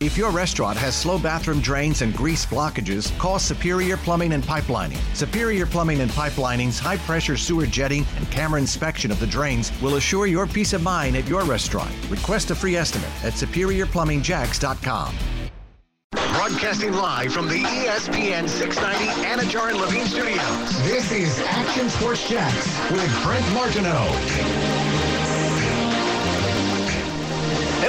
If your restaurant has slow bathroom drains and grease blockages, call Superior Plumbing and Pipelining. Superior Plumbing and Pipelining's high pressure sewer jetting and camera inspection of the drains will assure your peace of mind at your restaurant. Request a free estimate at superiorplumbingjacks.com. Broadcasting live from the ESPN 690 Anajar and Levine Studios. This is Action Sports Jax with Brent Martineau.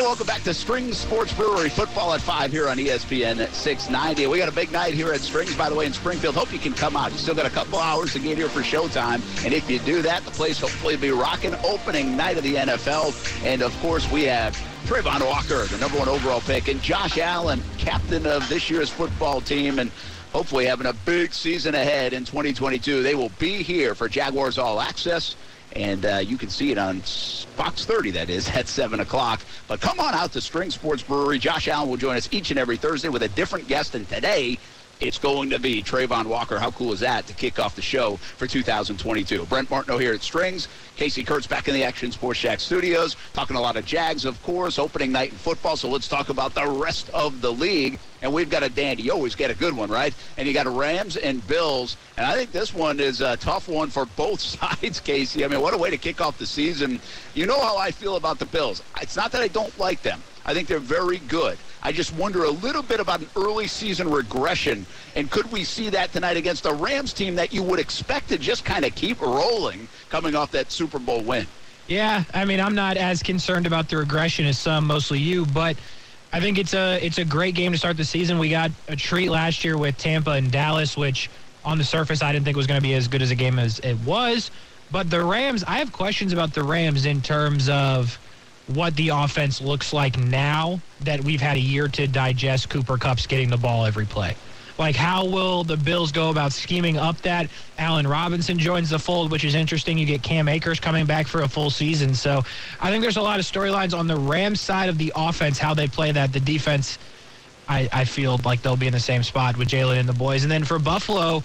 Hey, welcome back to Strings Sports Brewery Football at 5 here on ESPN 690. We got a big night here at Strings, by the way, in Springfield. Hope you can come out. You still got a couple hours to get here for showtime. And if you do that, the place hopefully will be rocking opening night of the NFL. And, of course, we have Travon Walker, the number one overall pick, and Josh Allen, captain of this year's football team. And hopefully having a big season ahead in 2022. They will be here for Jaguars All Access and uh, you can see it on Fox 30, that is, at 7 o'clock. But come on out to String Sports Brewery. Josh Allen will join us each and every Thursday with a different guest, and today it's going to be Travon Walker. How cool is that to kick off the show for 2022? Brent Martineau here at Strings. Casey Kurtz back in the Action Sports Shack studios, talking a lot of Jags, of course, opening night in football. So let's talk about the rest of the league. And we've got a dandy. You always get a good one, right? And you got Rams and Bills. And I think this one is a tough one for both sides, Casey. I mean, what a way to kick off the season. You know how I feel about the Bills. It's not that I don't like them. I think they're very good. I just wonder a little bit about an early season regression. And could we see that tonight against a Rams team that you would expect to just kind of keep rolling coming off that Super Bowl win? Yeah, I mean, I'm not as concerned about the regression as some, mostly you, but I think it's a it's a great game to start the season. We got a treat last year with Tampa and Dallas, which on the surface I didn't think was going to be as good as a game as it was. But the Rams, I have questions about the Rams in terms of what the offense looks like now that we've had a year to digest Cooper Kupp's getting the ball every play. Like, how will the Bills go about scheming up that? Allen Robinson joins the fold, which is interesting. You get Cam Akers coming back for a full season. So I think there's a lot of storylines on the Rams side of the offense, how they play that. The defense, I, I feel like they'll be in the same spot with Jalen and the boys. And then for Buffalo,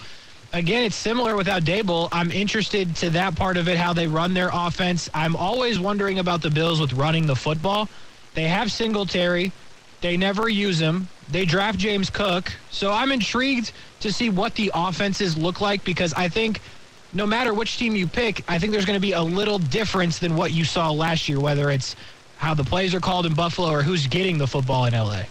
again, it's similar without Daboll. I'm interested to that part of it, how they run their offense. I'm always wondering about the Bills with running the football. They have Singletary. They never use him. They draft James Cook. So I'm intrigued to see what the offenses look like because I think no matter which team you pick, I think there's going to be a little difference than what you saw last year, whether it's how the plays are called in Buffalo or who's getting the football in LA.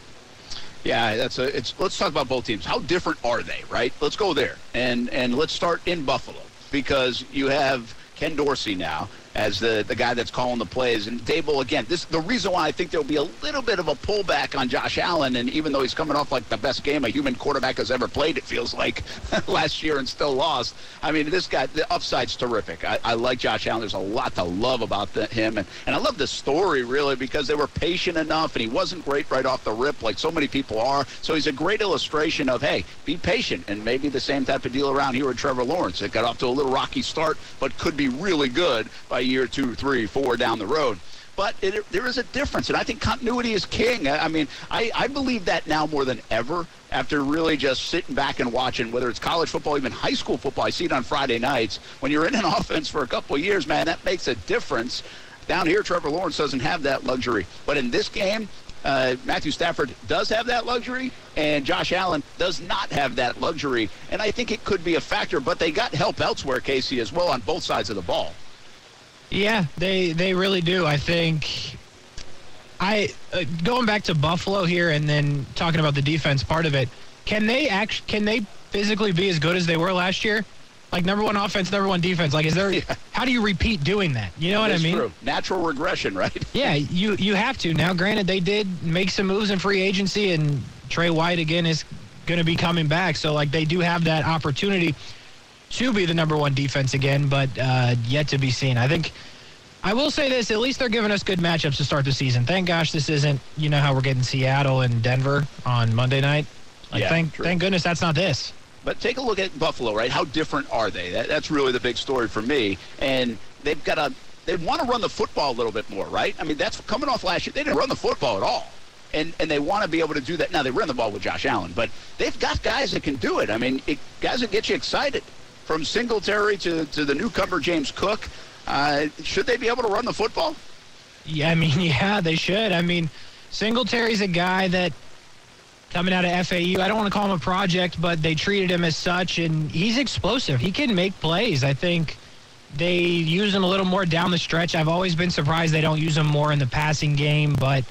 Yeah, that's a. It's. Let's talk about both teams. How different are they? Right. Let's go there, and and let's start in Buffalo because you have Ken Dorsey now as the, the guy that's calling the plays. And Daboll, again, this the reason why I think there'll be a little bit of a pullback on Josh Allen. And even though he's coming off like the best game a human quarterback has ever played, it feels like last year and still lost. I mean, this guy, the upside's terrific. I, I like Josh Allen. There's a lot to love about the, him. And, and I love the story, really, because they were patient enough and he wasn't great right off the rip like so many people are. So he's a great illustration of, hey, be patient. And maybe the same type of deal around here with Trevor Lawrence. It got off to a little rocky start, but could be really good by year two, three, four down the road. But it, there is a difference, and I think continuity is king. I, I mean, I, I believe that now more than ever after really just sitting back and watching, whether it's college football, even high school football. I see it on Friday nights. When you're in an offense for a couple years, man, that makes a difference. Down here, Trevor Lawrence doesn't have that luxury. But in this game, uh, Matthew Stafford does have that luxury, and Josh Allen does not have that luxury. And I think it could be a factor, but they got help elsewhere, Casey, as well on both sides of the ball. Yeah, they they really do. I think I uh, going back to Buffalo here and then talking about the defense part of it. Can they act? Can they physically be as good as they were last year? Like number one offense, number one defense. Like, is there? Yeah. How do you repeat doing that? You know what I mean? True. Natural regression, right? yeah, you you have to. Now, granted, they did make some moves in free agency, and Tre White again is going to be coming back. So, like, they do have that opportunity to be the number one defense again, but uh, yet to be seen. I think I will say this: at least they're giving us good matchups to start the season. Thank gosh this isn't you know how we're getting Seattle and Denver on Monday night. Like, yeah, thank true. thank goodness that's not this. But take a look at Buffalo, right? How different are they? That, that's really the big story for me. And they've got a they want to run the football a little bit more, right? I mean, that's coming off last year. They didn't run the football at all. And, and they want to be able to do that. Now, they ran the ball with Josh Allen, but they've got guys that can do it. I mean, it, guys that get you excited from Singletary to, to the newcomer James Cook. Uh, should they be able to run the football? Yeah, I mean, yeah, they should. I mean, Singletary's a guy that coming out of FAU. I don't want to call him a project, but they treated him as such, and he's explosive. He can make plays. I think they use him a little more down the stretch. I've always been surprised they don't use him more in the passing game, but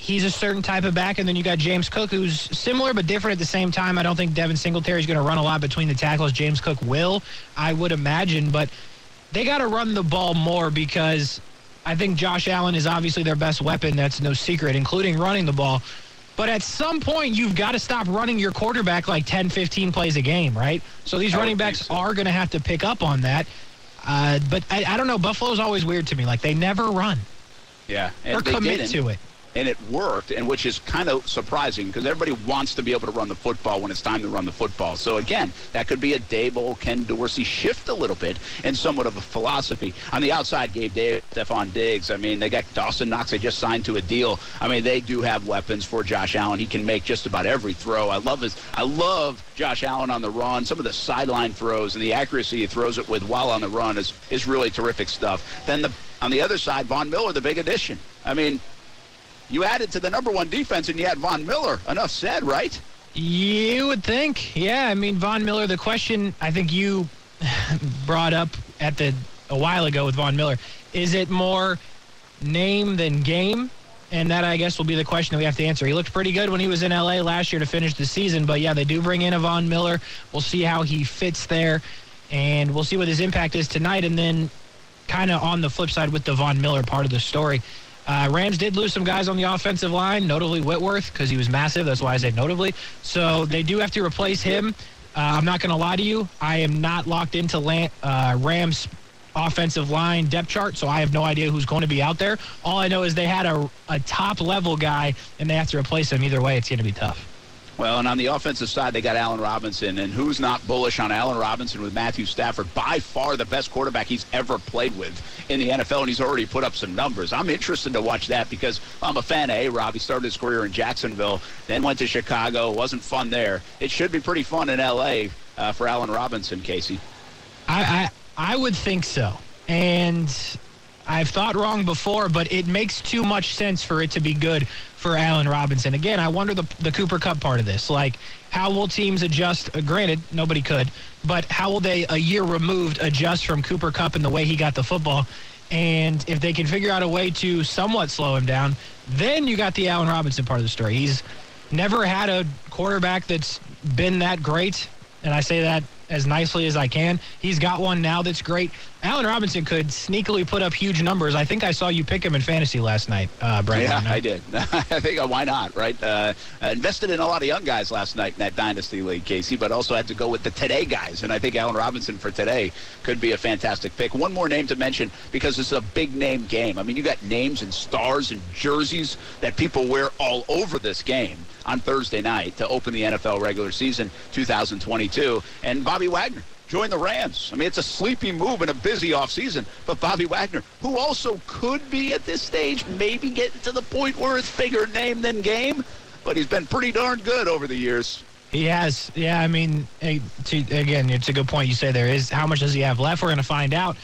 he's a certain type of back. And then you got James Cook, who's similar but different at the same time. I don't think Devin Singletary is going to run a lot between the tackles. James Cook will, I would imagine, but they got to run the ball more because I think Josh Allen is obviously their best weapon. That's no secret, including running the ball. But at some point, you've got to stop running your quarterback like 10, 15 plays a game, right? So these running backs so. are going to have to pick up on that. Uh, but I, I, don't know. Buffalo's always weird to me. Like they never run. Yeah, or commit didn't. to it and it worked, and which is kind of surprising because everybody wants to be able to run the football when it's time to run the football. So again, that could be a Daboll, Ken Dorsey shift a little bit and somewhat of a philosophy. On the outside, Gabe Stefon Diggs. I mean, they got Dawson Knox. They just signed to a deal. I mean, they do have weapons for Josh Allen. He can make just about every throw. I love his. I love Josh Allen on the run. Some of the sideline throws and the accuracy he throws it with while on the run is is really terrific stuff. Then the on the other side, Von Miller, the big addition. I mean, you added to the number one defense and you had Von Miller. Enough said, right? You would think. Yeah, I mean, Von Miller, the question I think you brought up at the a while ago with Von Miller, is it more name than game? And that, I guess, will be the question that we have to answer. He looked pretty good when he was in LA last year to finish the season. But yeah, they do bring in a Von Miller. We'll see how he fits there. And we'll see what his impact is tonight. And then, kind of on the flip side, with the Von Miller part of the story, uh, Rams did lose some guys on the offensive line, notably Whitworth, because he was massive. That's why I say notably. So they do have to replace him. Uh, I'm not going to lie to you. I am not locked into uh, Rams offensive line depth chart, so I have no idea who's going to be out there. All I know is they had a, a top level guy, and they have to replace him. Either way, it's going to be tough. Well, and on the offensive side, they got Allen Robinson. And who's not bullish on Allen Robinson with Matthew Stafford? By far the best quarterback he's ever played with in the NFL, and he's already put up some numbers. I'm interested to watch that because I'm a fan of A-Rob. He started his career in Jacksonville, then went to Chicago. It wasn't fun there. It should be pretty fun in L.A. Uh, for Allen Robinson, Casey. I, I, I would think so. And I've thought wrong before, but it makes too much sense for it to be good for Allen Robinson. Again, I wonder the, the Cooper Kupp part of this. Like, how will teams adjust? Uh, granted, nobody could, but how will they, a year removed, adjust from Cooper Kupp and the way he got the football? And if they can figure out a way to somewhat slow him down, then you got the Allen Robinson part of the story. He's never had a quarterback that's been that great. And I say that as nicely as I can. He's got one now that's great. Allen Robinson could sneakily put up huge numbers. I think I saw you pick him in fantasy last night, uh, Brett. Yeah, I did. I think uh, why not, right? Uh, invested in a lot of young guys last night in that dynasty league, Casey, but also had to go with the today guys, and I think Allen Robinson for today could be a fantastic pick. One more name to mention because it's a big name game. I mean, you got names and stars and jerseys that people wear all over this game on Thursday night to open the NFL regular season 2022, and Bobby Wagner join the Rams. I mean, it's a sleepy move in a busy offseason. But Bobby Wagner, who also could be at this stage, maybe getting to the point where it's bigger name than game, but he's been pretty darn good over the years. He has, yeah. I mean, again, it's a good point you say there is. How much does he have left? We're going to find out.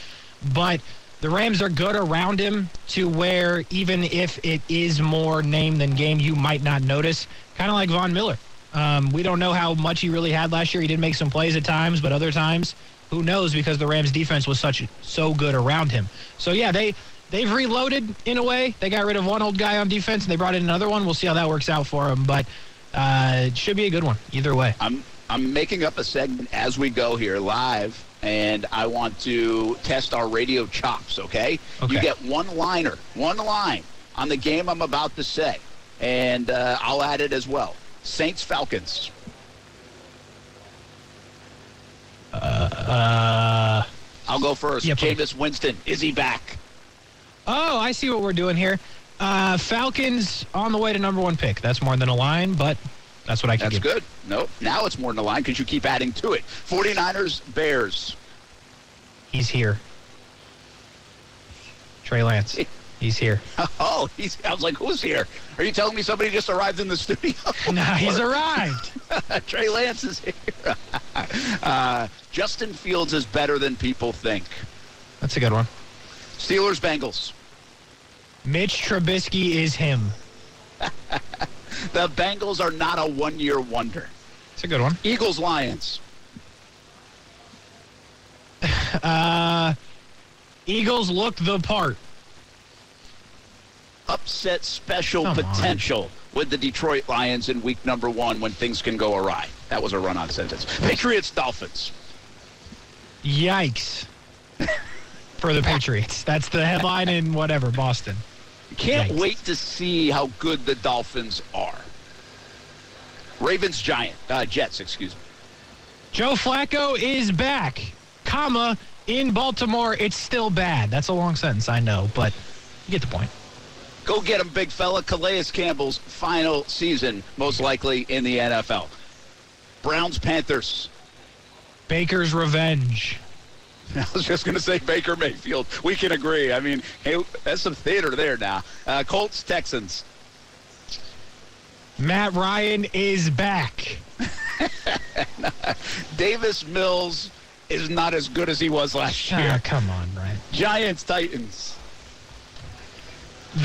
But the Rams are good around him to where even if it is more name than game, you might not notice. Kind of like Von Miller. Um, we don't know how much he really had last year. He did make some plays at times, but other times, who knows? Because the Rams' defense was such so good around him. So yeah, they they've reloaded in a way. They got rid of one old guy on defense and they brought in another one. We'll see how that works out for them, but uh, it should be a good one either way. I'm I'm making up a segment as we go here live, and I want to test our radio chops. Okay, okay. you get one liner, one line on the game I'm about to say, and uh, I'll add it as well. Saints Falcons. Uh, uh, I'll go first. Yeah, Jameis Winston, is he back? Oh, I see what we're doing here. Uh, Falcons on the way to number one pick. That's more than a line, but that's what I can That's good. No, now it's more than a line because you keep adding to it. 49ers, Bears. He's here. Trey Lance. He's here. Oh, he's. I was like, who's here? Are you telling me somebody just arrived in the studio? no, he's arrived. Trey Lance is here. uh, Justin Fields is better than people think. That's a good one. Steelers, Bengals. Mitch Trubisky is him. The Bengals are not a one-year wonder. It's a good one. Eagles, Lions. Uh, Eagles look the part. Upset special Come on. potential with the Detroit Lions in week number one when things can go awry. That was a run-on sentence. Patriots, Dolphins. Yikes. For the Patriots. That's the headline in whatever, Boston. Can't Yikes. wait to see how good the Dolphins are. Ravens, Giant, uh, Jets, excuse me. Joe Flacco is back, comma, in Baltimore. It's still bad. That's a long sentence, I know, but you get the point. Go get him, big fella. Calais Campbell's final season, most likely in the NFL. Browns, Panthers. Baker's revenge. I was just going to say Baker Mayfield. We can agree. I mean, hey, that's some theater there now. Uh, Colts, Texans. Matt Ryan is back. Davis Mills is not as good as he was last year. Ah, come on, Ryan. Giants, Titans.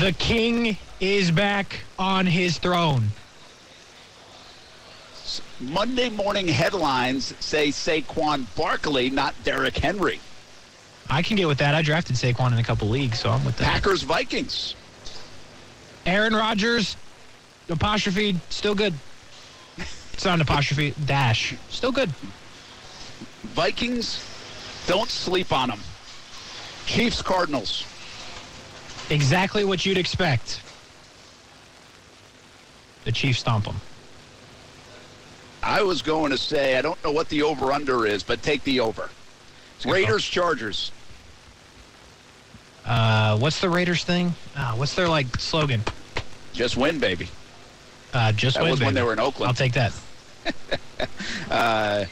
The king is back on his throne. Monday morning headlines say Saquon Barkley, not Derrick Henry. I can get with that. I drafted Saquon in a couple leagues, so I'm with that. Packers, Vikings. Aaron Rodgers, apostrophe, still good. It's not an apostrophe, dash. Still good. Vikings, don't sleep on them. Chiefs, Cardinals. Exactly what you'd expect. The Chiefs stomp them. I was going to say, I don't know what the over under is, but take the over. Raiders, Chargers. Uh, what's the Raiders thing? Uh, what's their like slogan? Just win, baby. Uh, just That win, was when they were in Oakland. I'll take that. Uh,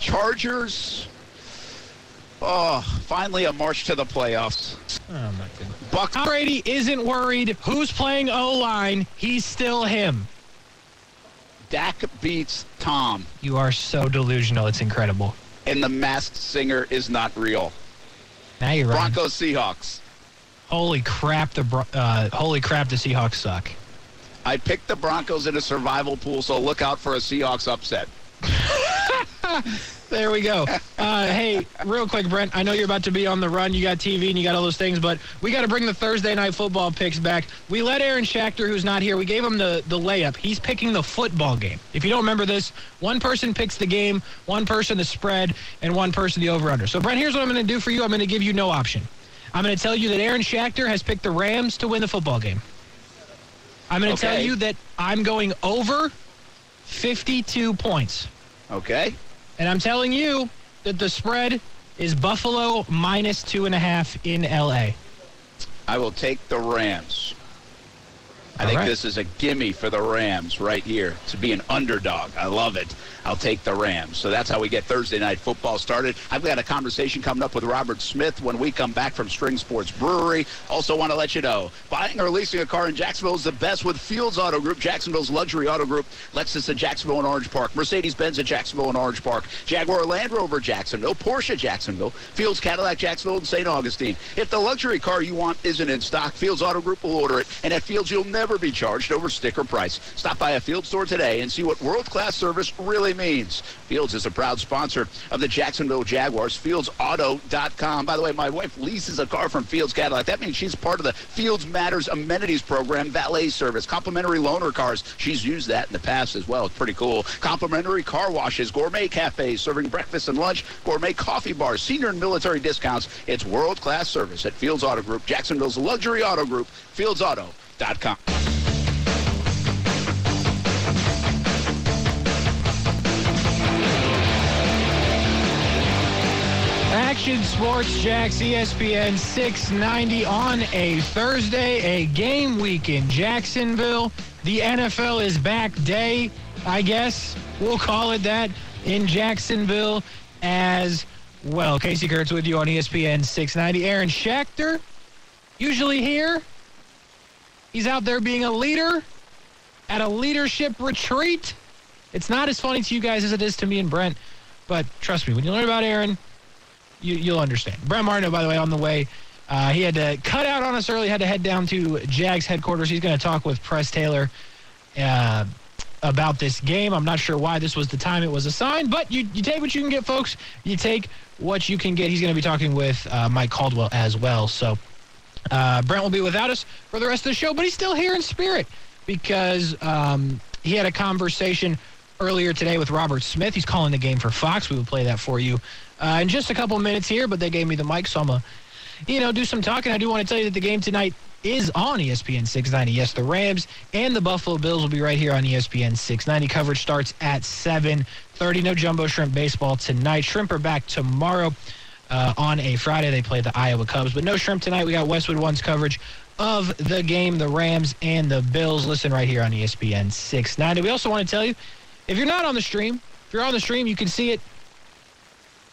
Chargers. Oh, finally a march to the playoffs. Oh my goodness. Buck Tom Brady isn't worried. Who's playing O line? He's still him. Dak beats Tom, You are so delusional. It's incredible. and the masked singer is not real. Now you're right. Broncos, Seahawks. Holy crap! The uh, holy crap! The Seahawks suck. I picked the Broncos in a survival pool, so look out for a Seahawks upset. There we go. Uh, hey, real quick, Brent. I know you're about to be on the run. You got TV and you got all those things, but we got to bring the Thursday night football picks back. We let Aaron Schachter, who's not here, we gave him the, the layup. He's picking the football game. If you don't remember this, one person picks the game, one person the spread, and one person the over-under. So, Brent, here's what I'm going to do for you. I'm going to give you no option. I'm going to tell you that Aaron Schachter has picked the Rams to win the football game. I'm going to tell you that I'm going over 52 points. Okay? And I'm telling you that the spread is Buffalo minus two and a half in LA. I will take the Rams. I All think right. this is a gimme for the Rams right here to be an underdog. I love it. I'll take the Rams. So that's how we get Thursday night football started. I've got a conversation coming up with Robert Smith when we come back from String Sports Brewery. Also want to let you know, buying or leasing a car in Jacksonville is the best with Fields Auto Group, Jacksonville's luxury auto group. Lexus at Jacksonville and Orange Park, Mercedes-Benz at Jacksonville and Orange Park, Jaguar Land Rover Jacksonville, Porsche Jacksonville, Fields Cadillac Jacksonville and St. Augustine. If the luxury car you want isn't in stock, Fields Auto Group will order it, and at Fields you'll never be charged over sticker price. Stop by a Field store today and see what world-class service really means. Fields is a proud sponsor of the Jacksonville Jaguars. FieldsAuto.com. By the way, my wife leases a car from Fields Cadillac. That means she's part of the Fields Matters amenities program, valet service, complimentary loaner cars. She's used that in the past as well. It's pretty cool. Complimentary car washes, gourmet cafes serving breakfast and lunch, gourmet coffee bars, senior and military discounts. It's world-class service at Fields Auto Group, Jacksonville's luxury auto group, FieldsAuto.com. Action Sports Jax ESPN 690 on a Thursday, a game week in Jacksonville. The NFL is back day, I guess. We'll call it that in Jacksonville as well. Casey Kurtz with you on ESPN 690. Aaron Schachter, usually here. He's out there being a leader at a leadership retreat. It's not as funny to you guys as it is to me and Brent, but trust me, when you learn about Aaron, you, you'll understand. Brent Martineau, by the way, on the way. Uh, he had to cut out on us early, had to head down to Jags headquarters. He's going to talk with Press Taylor uh, about this game. I'm not sure why this was the time it was assigned, but you, you take what you can get, folks. You take what you can get. He's going to be talking with uh, Mike Caldwell as well. So uh, Brent will be without us for the rest of the show, but he's still here in spirit because um, he had a conversation earlier today with Robert Smith. He's calling the game for Fox. We will play that for you uh, in just a couple minutes here, but they gave me the mic, so I'm going to, you know, do some talking. I do want to tell you that the game tonight is on ESPN 690. Yes, the Rams and the Buffalo Bills will be right here on ESPN 690. Coverage starts at 7.30. No Jumbo Shrimp baseball tonight. Shrimp are back tomorrow. Uh, on a Friday, they play the Iowa Cubs. But no shrimp tonight. We got Westwood One's coverage of the game, the Rams and the Bills. Listen right here on ESPN 690. We also want to tell you, if you're not on the stream, if you're on the stream, you can see it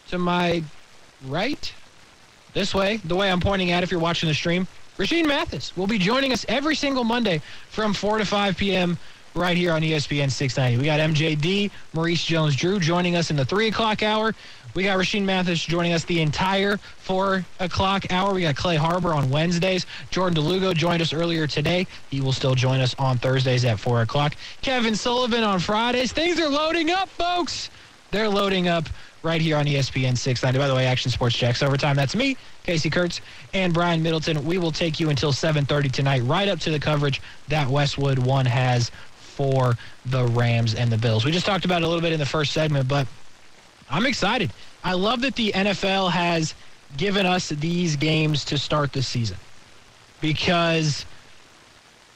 to my right, this way, the way I'm pointing at if you're watching the stream. Rashean Mathis will be joining us every single Monday from 4 to 5 p.m. right here on ESPN 690. We got MJD, Maurice Jones-Drew joining us in the 3 o'clock hour. We got Rashean Mathis joining us the entire four o'clock hour. We got Clay Harbor on Wednesdays. Jordan DeLugo joined us earlier today. He will still join us on Thursdays at four o'clock. Kevin Sullivan on Fridays. Things are loading up, folks. They're loading up right here on ESPN 690. By the way, Action Sports Jax Overtime. That's me, Casey Kurtz, and Brian Middleton. We will take you until 7.30 tonight, right up to the coverage that Westwood One has for the Rams and the Bills. We just talked about it a little bit in the first segment, but I'm excited. I love that the NFL has given us these games to start the season because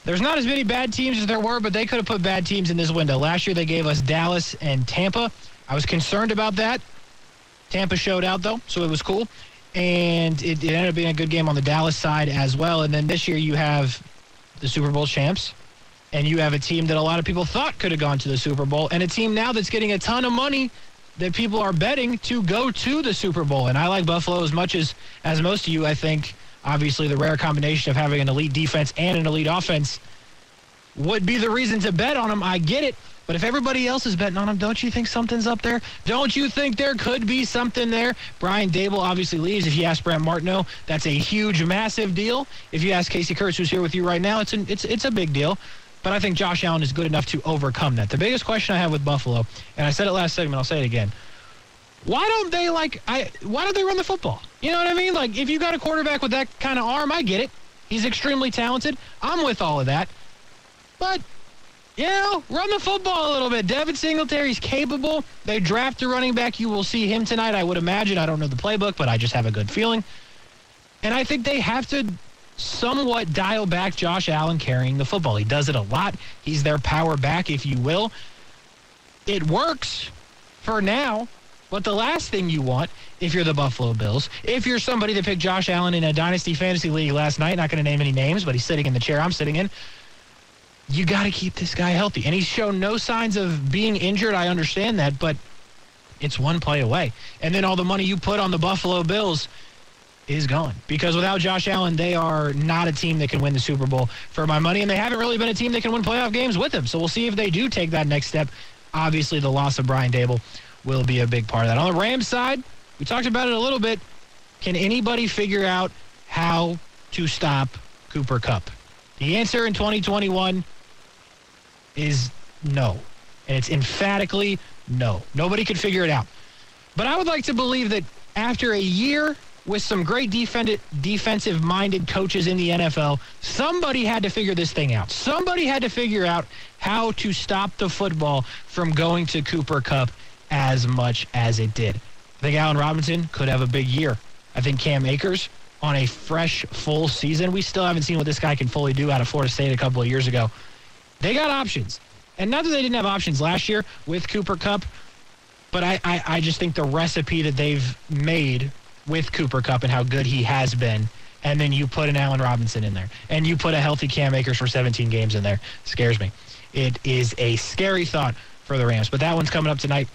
there's not as many bad teams as there were, but they could have put bad teams in this window. Last year, they gave us Dallas and Tampa. I was concerned about that. Tampa showed out, though, so it was cool. And it, it ended up being a good game on the Dallas side as well. And then this year, you have the Super Bowl champs, and you have a team that a lot of people thought could have gone to the Super Bowl, and a team now that's getting a ton of money that people are betting to go to the Super Bowl. And I like Buffalo as much as as most of you. I think obviously the rare combination of having an elite defense and an elite offense would be the reason to bet on them. I get it. But if everybody else is betting on them, don't you think something's up there? Don't you think there could be something there? Brian Daboll obviously leaves. If you ask Brent Martineau, that's a huge, massive deal. If you ask Casey Kurtz, who's here with you right now, it's an, it's it's a big deal. But I think Josh Allen is good enough to overcome that. The biggest question I have with Buffalo, and I said it last segment, I'll say it again. Why don't they like I why don't they run the football? You know what I mean? Like if you got a quarterback with that kind of arm, I get it. He's extremely talented. I'm with all of that. But you know, run the football a little bit. Devin Singletary's capable. They draft a running back. You will see him tonight, I would imagine. I don't know the playbook, but I just have a good feeling. And I think they have to somewhat dial back Josh Allen carrying the football. He does it a lot. He's their power back, if you will. It works for now. But the last thing you want, if you're the Buffalo Bills, if you're somebody that picked Josh Allen in a Dynasty Fantasy League last night, not going to name any names, but he's sitting in the chair I'm sitting in, you got to keep this guy healthy. And he's shown no signs of being injured. I understand that, but it's one play away. And then all the money you put on the Buffalo Bills is gone because without Josh Allen, they are not a team that can win the Super Bowl for my money, and they haven't really been a team that can win playoff games with him. So we'll see if they do take that next step. Obviously, the loss of Brian Daboll will be a big part of that. On the Rams side, we talked about it a little bit. Can anybody figure out how to stop Cooper Kupp? The answer in 2021 is no. And it's emphatically no. Nobody could figure it out. But I would like to believe that after a year with some great defensive minded coaches in the NFL, somebody had to figure this thing out. Somebody had to figure out how to stop the football from going to Cooper Kupp as much as it did. I think Allen Robinson could have a big year. I think Cam Akers on a fresh, full season. We still haven't seen what this guy can fully do out of Florida State a couple of years ago. They got options. And not that they didn't have options last year with Cooper Kupp, but I, I, I just think the recipe that they've made with Cooper Kupp and how good he has been, and then you put an Allen Robinson in there, and you put a healthy Cam Akers for 17 games in there, scares me. It is a scary thought for the Rams. But that one's coming up tonight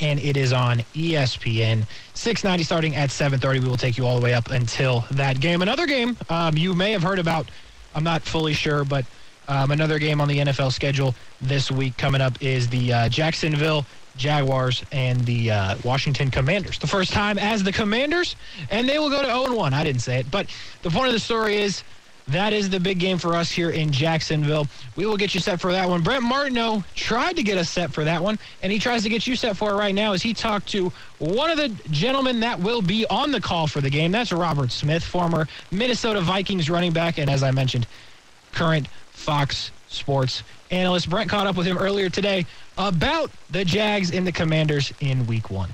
and it is on ESPN. 690 starting at 7:30. We will take you all the way up until that game. Another game um, you may have heard about. I'm not fully sure, but um, another game on the NFL schedule this week coming up is the uh, Jacksonville Jaguars and the uh, Washington Commanders. The first time as the Commanders, and they will go to 0-1. I didn't say it, but the point of the story is that is the big game for us here in Jacksonville. We will get you set for that one. Brent Martineau tried to get us set for that one, and he tries to get you set for it right now as he talked to one of the gentlemen that will be on the call for the game. That's Robert Smith, former Minnesota Vikings running back, and as I mentioned, current Fox Sports analyst. Brent caught up with him earlier today about the Jags and the Commanders in week one.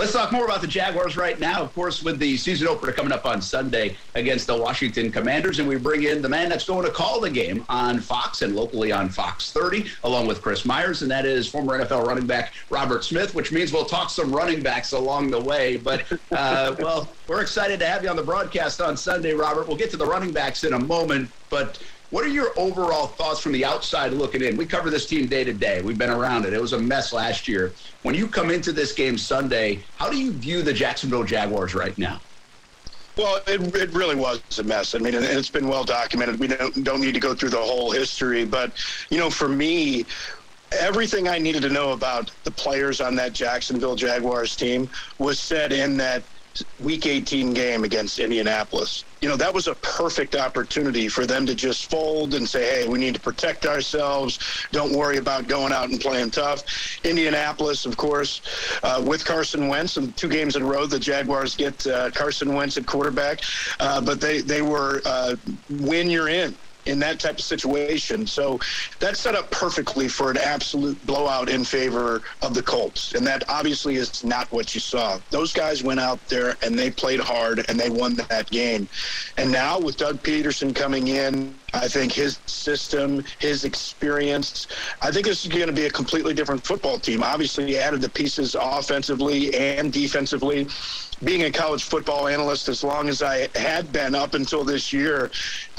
Let's talk more about the Jaguars right now, of course, with the season opener coming up on Sunday against the Washington Commanders. And we bring in the man that's going to call the game on Fox and locally on Fox 30, along with Chris Myers, and that is former NFL running back Robert Smith, which means we'll talk some running backs along the way. But, uh, well, we're excited to have you on the broadcast on Sunday, Robert. We'll get to the running backs in a moment, but what are your overall thoughts from the outside looking in? We cover this team day to day. We've been around it. It was a mess last year. When you come into this game Sunday, how do you view the Jacksonville Jaguars right now? Well, it, it really was a mess. I mean, and it's been well documented. We don't, don't need to go through the whole history. But, you know, for me, everything I needed to know about the players on that Jacksonville Jaguars team was said in that – week 18 game against Indianapolis. You know, that was a perfect opportunity for them to just fold and say, hey, we need to protect ourselves. Don't worry about going out and playing tough. Indianapolis, of course, uh, with Carson Wentz, and two games in a row, the Jaguars get uh, Carson Wentz at quarterback. Uh, but they, they were uh, win, you're in in that type of situation. So that's set up perfectly for an absolute blowout in favor of the Colts. And that obviously is not what you saw. Those guys went out there and they played hard and they won that game. And now with Doug Pederson coming in, I think his system, his experience, I think this is going to be a completely different football team. Obviously, he added the pieces offensively and defensively being a college football analyst as long as I had been up until this year,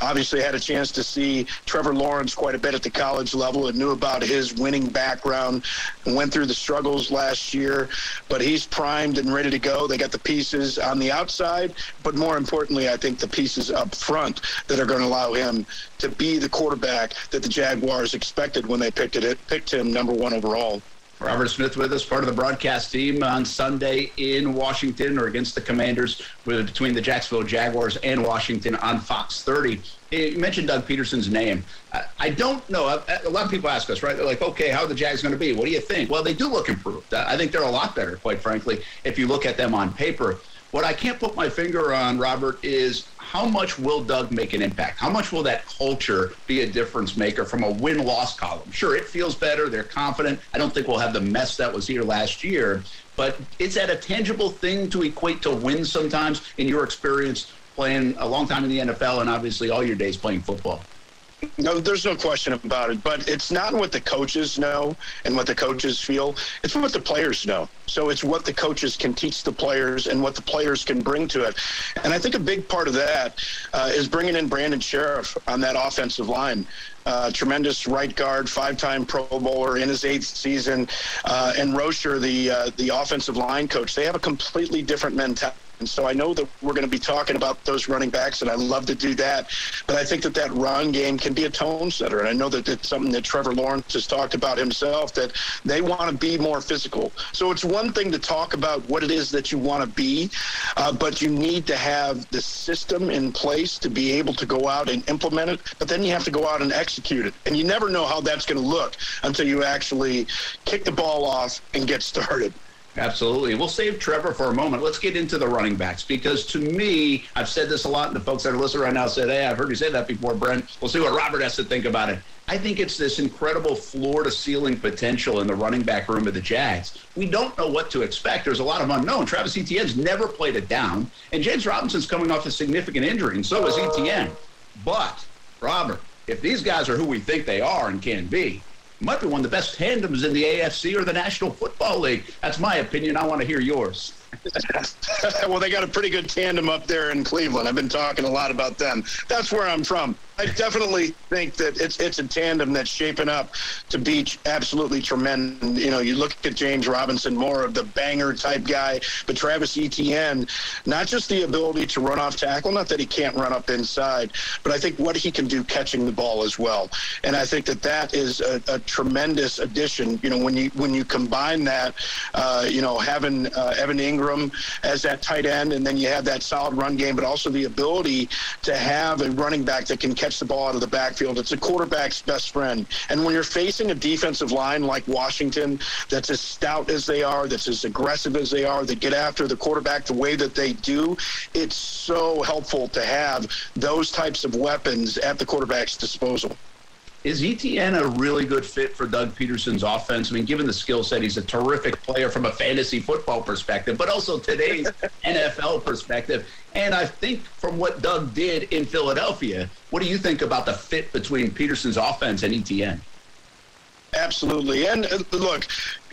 obviously had a chance to see Trevor Lawrence quite a bit at the college level and knew about his winning background went through the struggles last year. But he's primed and ready to go. They got the pieces on the outside, but more importantly, I think the pieces up front that are going to allow him to be the quarterback that the Jaguars expected when they picked it picked him number one overall. Robert Smith with us, part of the broadcast team on Sunday in Washington or against the Commanders with, between the Jacksonville Jaguars and Washington on Fox 30. You mentioned Doug Pederson's name. I don't know. A lot of people ask us, right? They're like, okay, how are the Jags going to be? What do you think? Well, they do look improved. I think they're a lot better, quite frankly, if you look at them on paper. What I can't put my finger on, Robert, is how much will Doug make an impact? How much will that culture be a difference maker from a win loss column? Sure, it feels better. They're confident. I don't think we'll have the mess that was here last year, but is that a tangible thing to equate to win sometimes in your experience playing a long time in the NFL and obviously all your days playing football? No, there's no question about it. But it's not what the coaches know and what the coaches feel. It's what the players know. So it's what the coaches can teach the players and what the players can bring to it. And I think a big part of that uh, is bringing in Brandon Scherff on that offensive line. Uh, tremendous right guard, five-time Pro Bowler in his eighth season, uh, and Rauscher, the uh, the offensive line coach. They have a completely different mentality and so I know that we're going to be talking about those running backs, and I love to do that. But I think that that run game can be a tone setter. And I know that it's something that Trevor Lawrence has talked about himself, that they want to be more physical. So it's one thing to talk about what it is that you want to be, uh, but you need to have the system in place to be able to go out and implement it. But then you have to go out and execute it. And you never know how that's going to look until you actually kick the ball off and get started. Absolutely. We'll save Trevor for a moment. Let's get into the running backs because to me, I've said this a lot, and the folks that are listening right now said, Hey, I've heard you say that before, Brent. We'll see what Robert has to think about it. I think it's this incredible floor to ceiling potential in the running back room of the Jags. We don't know what to expect. There's a lot of unknown. Travis Etienne's never played it down, and James Robinson's coming off a significant injury, and so is Etienne. But, Robert, if these guys are who we think they are and can be, might be one of the best tandems in the AFC or the National Football League. That's my opinion. I want to hear yours. well, they got a pretty good tandem up there in Cleveland. I've been talking a lot about them. That's where I'm from. I definitely think that it's it's a tandem that's shaping up to be absolutely tremendous. You know, you look at James Robinson, more of the banger type guy, but Travis Etienne, not just the ability to run off tackle, not that he can't run up inside, but I think what he can do catching the ball as well. And I think that that is a, a tremendous addition. You know, when you when you combine that, uh, you know, having uh, Evan Engram as that tight end, and then you have that solid run game, but also the ability to have a running back that can catch the ball out of the backfield. It's a quarterback's best friend. And when you're facing a defensive line like Washington, that's as stout as they are, that's as aggressive as they are, that get after the quarterback the way that they do, it's so helpful to have those types of weapons at the quarterback's disposal. Is Etienne a really good fit for Doug Pederson's offense? I mean, given the skill set, he's a terrific player from a fantasy football perspective, but also today's NFL perspective. And I think from what Doug did in Philadelphia, what do you think about the fit between Pederson's offense and Etienne? Absolutely. And uh, look,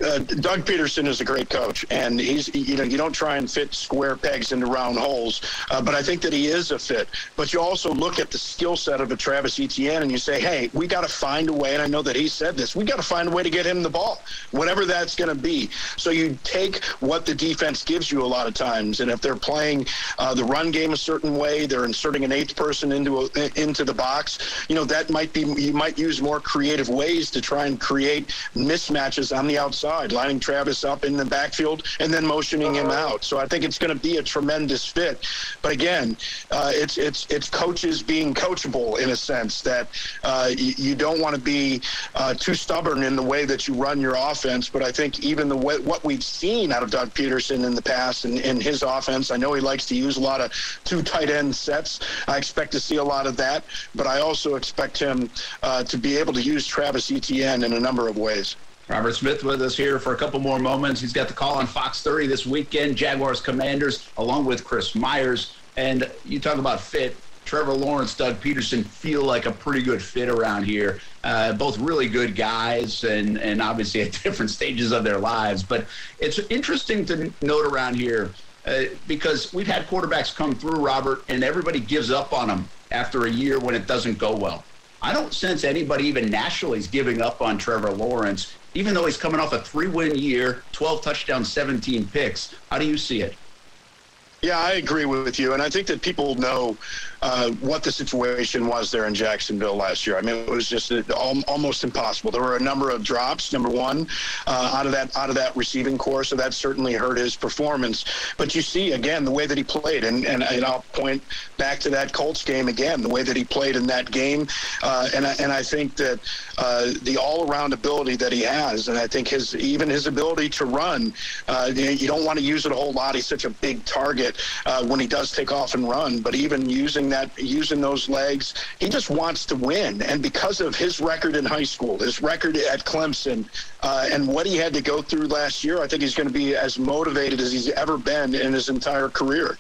uh, Doug Pederson is a great coach, and he's you know you don't try and fit square pegs into round holes, uh, but I think that he is a fit. But you also look at the skill set of a Travis Etienne, and you say, hey, we got to find a way. And I know that he said this. We got to find a way to get him the ball, whatever that's going to be. So you take what the defense gives you a lot of times, and if they're playing uh, the run game a certain way, they're inserting an eighth person into a, into the box. You know that might be you might use more creative ways to try and create mismatches on the outside lining Travis up in the backfield and then motioning him out. So I think it's going to be a tremendous fit. But again, uh, it's it's it's coaches being coachable in a sense that uh, you, you, don't want to be uh, too stubborn in the way that you run your offense. But I think even the way, what we've seen out of Doug Pederson in the past and in his offense, I know he likes to use a lot of two tight end sets. I expect to see a lot of that, but I also expect him uh, to be able to use Travis Etienne in a number of ways. Robert Smith with us here for a couple more moments. He's got the call on Fox 30 this weekend, Jaguars Commanders, along with Chris Myers. And you talk about fit. Trevor Lawrence, Doug Pederson feel like a pretty good fit around here. Uh, both really good guys and, and obviously at different stages of their lives. But it's interesting to note around here uh, because we've had quarterbacks come through, Robert, and everybody gives up on them after a year when it doesn't go well. I don't sense anybody even nationally is giving up on Trevor Lawrence even though he's coming off a three win year, 12 touchdowns, 17 picks. How do you see it? Yeah, I agree with you. And I think that people know uh, what the situation was there in Jacksonville last year. I mean, it was just almost impossible. There were a number of drops. Number one, uh, out of that out of that receiving corps, so that certainly hurt his performance. But you see again the way that he played, and and, and I'll point back to that Colts game again, the way that he played in that game, uh, and I, and I think that uh, the all-around ability that he has, and I think his even his ability to run, uh, you don't want to use it a whole lot. He's such a big target uh, when he does take off and run, but even using using that, using those legs. He just wants to win, and because of his record in high school, his record at Clemson, uh, and what he had to go through last year, I think he's going to be as motivated as he's ever been in his entire career.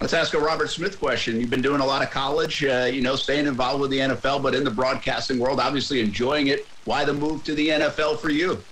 Let's ask a Robert Smith question. You've been doing a lot of college, uh, you know, staying involved with the NFL, but in the broadcasting world, obviously enjoying it. Why the move to the NFL for you?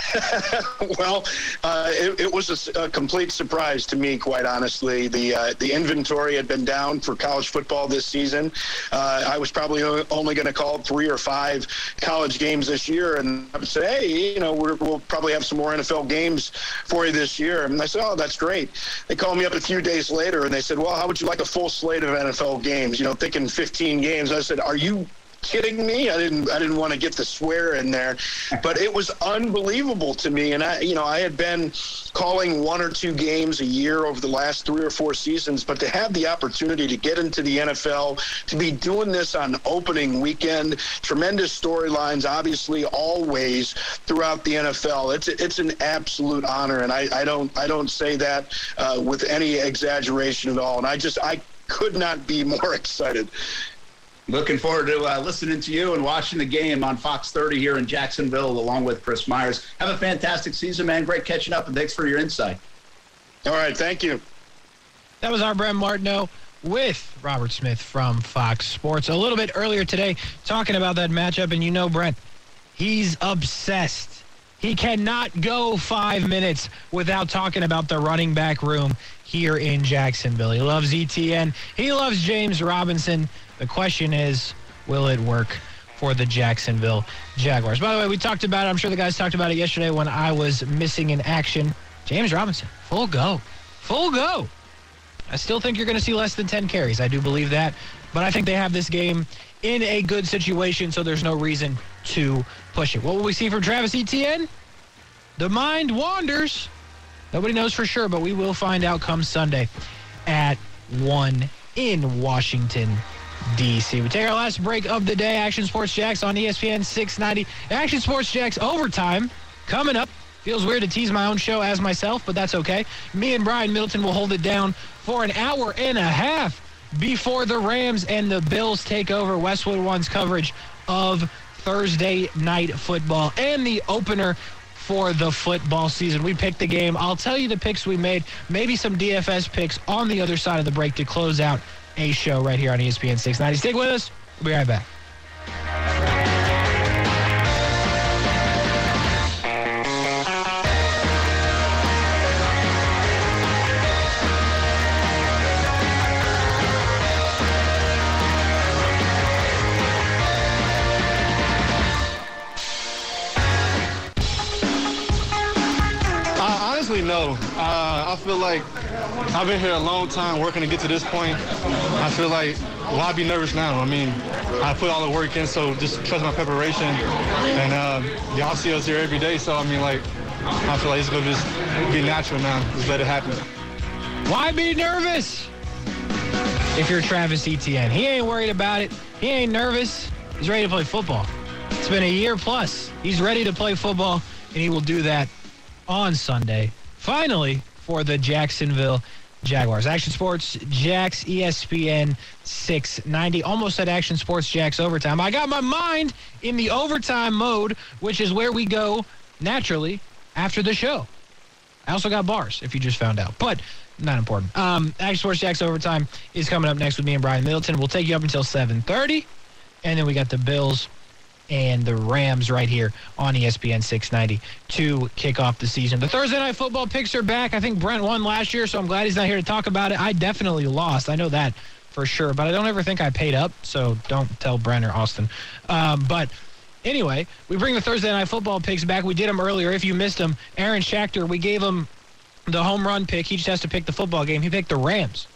well, uh, it, it, was a, a, complete surprise to me, quite honestly. The uh, the inventory had been down for college football this season. Uh, I was probably only going to call three or five college games this year, and I would say, hey, you know, we will probably have some more NFL games for you this year. And I said, oh, that's great. They called me up a few days later, and they said, well, how would you like a full slate of NFL games? You know, thinking 15 games. I said, are you kidding me? I didn't I didn't want to get the swear in there, but it was unbelievable to me. And I, you know, I had been calling one or two games a year over the last three or four seasons, but to have the opportunity to get into the NFL, to be doing this on opening weekend, tremendous storylines, obviously always throughout the NFL. It's it's an absolute honor, and I, I don't I don't say that uh, with any exaggeration at all. And I just I could not be more excited. Looking forward to uh, listening to you and watching the game on Fox 30 here in Jacksonville, along with Chris Myers. Have a fantastic season, man. Great catching up, and thanks for your insight. All right, thank you. That was our Brent Martineau with Robert Smith from Fox Sports a little bit earlier today, talking about that matchup. And you know, Brent, he's obsessed He cannot go five minutes without talking about the running back room here in Jacksonville. He loves Etienne. He loves James Robinson. The question is, will it work for the Jacksonville Jaguars? By the way, we talked about it. I'm sure the guys talked about it yesterday when I was missing in action. James Robinson, full go. Full go. I still think you're going to see less than 10 carries. I do believe that. But I think they have this game in a good situation, so there's no reason to push it. What will we see from Travis Etienne? The mind wanders. Nobody knows for sure, but we will find out come Sunday at 1 in Washington, D.C. We take our last break of the day. Action Sports Jax on ESPN 690. Action Sports Jax overtime coming up. Feels weird to tease my own show as myself, but that's okay. Me and Brian Middleton will hold it down for an hour and a half before the Rams and the Bills take over Westwood One's coverage of Thursday night football and the opener for the football season. We picked the game. I'll tell you the picks we made, maybe some DFS picks on the other side of the break to close out a show right here on ESPN 690. Stick with us. We'll be right back. Like I've been here a long time working to get to this point. I feel like, why be nervous now? I mean, I put all the work in, so just trust my preparation. And uh, y'all see us here every day, so I mean, like, I feel like it's to just be natural now. Just let it happen. Why be nervous? If you're Travis Etienne, he ain't worried about it. He ain't nervous. He's ready to play football. It's been a year plus. He's ready to play football, and he will do that on Sunday. Finally, for the Jacksonville Jaguars. Action Sports Jax ESPN 690. Almost at Action Sports Jax overtime. I got my mind in the overtime mode, which is where we go naturally after the show. I also got bars, if you just found out. But not important. Um, Action Sports Jax overtime is coming up next with me and Brian Middleton. We'll take you up until 7:30, and then we got the Bills and the Rams right here on ESPN 690 to kick off the season. The Thursday night football picks are back. I think Brent won last year, so I'm glad he's not here to talk about it. I definitely lost. I know that for sure, but I don't ever think I paid up, so don't tell Brent or Austin. Um, but anyway, we bring the Thursday night football picks back. We did them earlier. If you missed them, Aaron Schachter, we gave him the home run pick. He just has to pick the football game. He picked the Rams.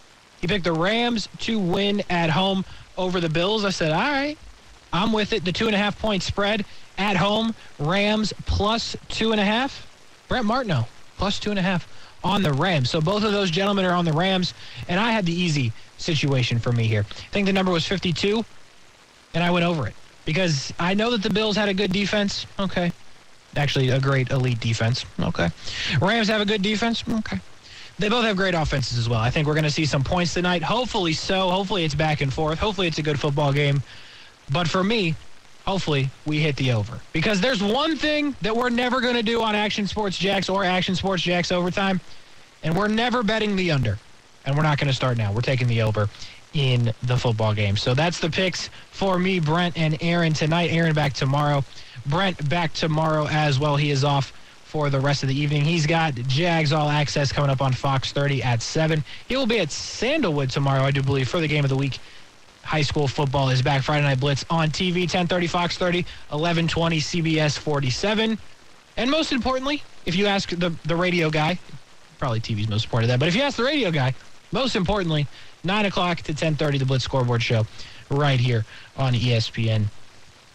He picked the Rams to win at home over the Bills. I said, all right, I'm with it. The two and a half point spread at home. Rams plus two and a half. Brent Martineau plus two and a half on the Rams. So both of those gentlemen are on the Rams, and I had the easy situation for me here. I think the number was 52, and I went over it because I know that the Bills had a good defense. Okay. Actually, a great elite defense. Okay. Rams have a good defense. Okay. They both have great offenses as well. I think we're going to see some points tonight. Hopefully so. Hopefully it's back and forth. Hopefully it's a good football game. But for me, hopefully we hit the over. Because there's one thing that we're never going to do on Action Sports Jax or Action Sports Jax overtime, and we're never betting the under. And we're not going to start now. We're taking the over in the football game. So that's the picks for me, Brent, and Aaron tonight. Aaron back tomorrow. Brent back tomorrow as well. He is off for the rest of the evening. He's got Jags All Access coming up on Fox 30 at 7. He will be at Sandalwood tomorrow, I do believe, for the game of the week high school football is back. Friday Night Blitz on TV, 1030 Fox 30, 1120 CBS 47. And most importantly, if you ask the, the radio guy, probably TV's most important of that, but if you ask the radio guy, most importantly, 9 o'clock to 1030, the Blitz Scoreboard Show right here on ESPN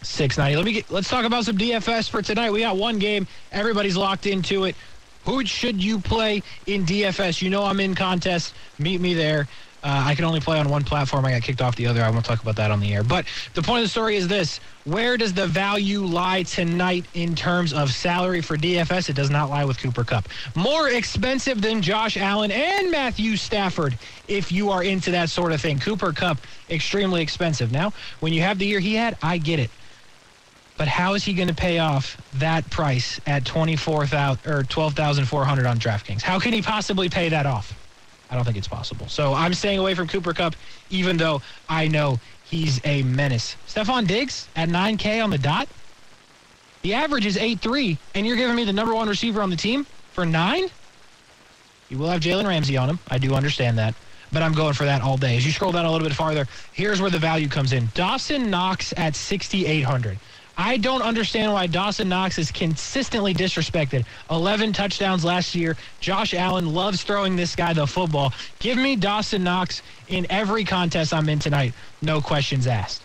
690. Let me get, let's talk about some DFS for tonight. We got one game. Everybody's locked into it. Who should you play in DFS? You know I'm in contest. Meet me there. Uh, I can only play on one platform. I got kicked off the other. I won't talk about that on the air. But the point of the story is this where does the value lie tonight in terms of salary for DFS? It does not lie with Cooper Kupp. More expensive than Josh Allen and Matthew Stafford if you are into that sort of thing. Cooper Kupp, extremely expensive. Now, when you have the year he had, I get it. But how is he going to pay off that price at 24,000 or 12,400 on DraftKings? How can he possibly pay that off? I don't think it's possible. So I'm staying away from Cooper Kupp, even though I know he's a menace. Stefon Diggs at 9K on the dot. The average is 8-3, and you're giving me the number one receiver on the team for nine? You will have Jalen Ramsey on him. I do understand that. But I'm going for that all day. As you scroll down a little bit farther, here's where the value comes in. Dawson Knox at 6,800. I don't understand why Dawson Knox is consistently disrespected. 11 touchdowns last year. Josh Allen loves throwing this guy the football. Give me Dawson Knox in every contest I'm in tonight. No questions asked.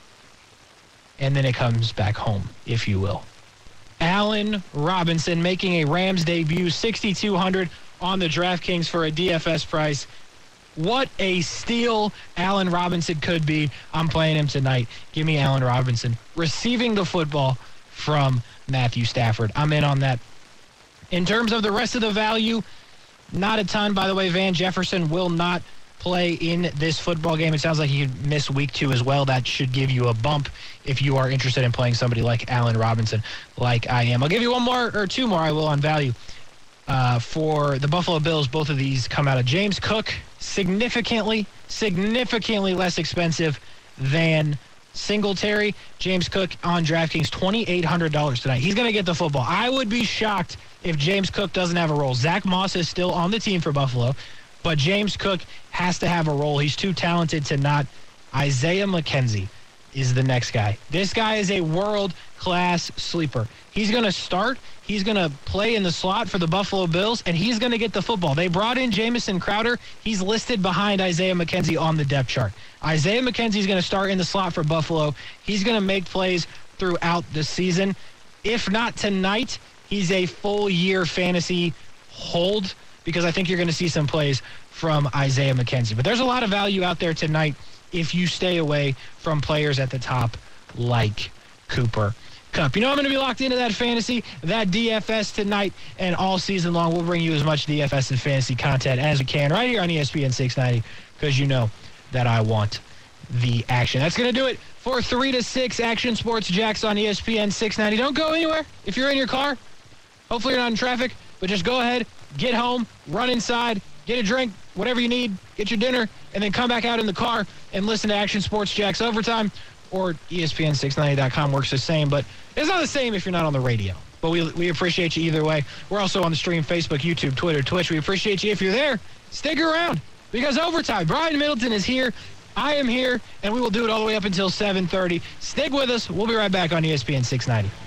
And then it comes back home, if you will. Allen Robinson making a Rams debut, 6,200 on the DraftKings for a DFS price. What a steal Allen Robinson could be. I'm playing him tonight. Give me Allen Robinson receiving the football from Matthew Stafford. I'm in on that. In terms of the rest of the value, not a ton. By the way, Van Jefferson will not play in this football game. It sounds like he could miss week two as well. That should give you a bump if you are interested in playing somebody like Allen Robinson, like I am. I'll give you one more or two more, I will, on value. Uh, for the Buffalo Bills, both of these come out of James Cook, significantly, significantly less expensive than Singletary. James Cook on DraftKings, $2,800 tonight. He's going to get the football. I would be shocked if James Cook doesn't have a role. Zack Moss is still on the team for Buffalo, but James Cook has to have a role. He's too talented to not. Isaiah McKenzie is the next guy. This guy is a world class sleeper. He's going to start. He's going to play in the slot for the Buffalo Bills, and he's going to get the football. They brought in Jamison Crowder. He's listed behind Isaiah McKenzie on the depth chart. Isaiah McKenzie is going to start in the slot for Buffalo. He's going to make plays throughout the season. If not tonight, he's a full year fantasy hold because I think you're going to see some plays from Isaiah McKenzie. But there's a lot of value out there tonight if you stay away from players at the top like Cooper Kupp. You know, I'm going to be locked into that fantasy, that DFS tonight, and all season long. We'll bring you as much DFS and fantasy content as we can right here on ESPN 690 because you know that I want the action. That's going to do it for 3 to 6 Action Sports Jax on ESPN 690. Don't go anywhere. If you're in your car, hopefully you're not in traffic, but just go ahead, get home, run inside, get a drink, whatever you need, get your dinner, and then come back out in the car and listen to Action Sports Jax Overtime or ESPN690.com works the same, but it's not the same if you're not on the radio. But we, we appreciate you either way. We're also on the stream, Facebook, YouTube, Twitter, Twitch. We appreciate you. If you're there, stick around because overtime. Brian Middleton is here. I am here, and we will do it all the way up until 7.30. Stick with us. We'll be right back on ESPN 690.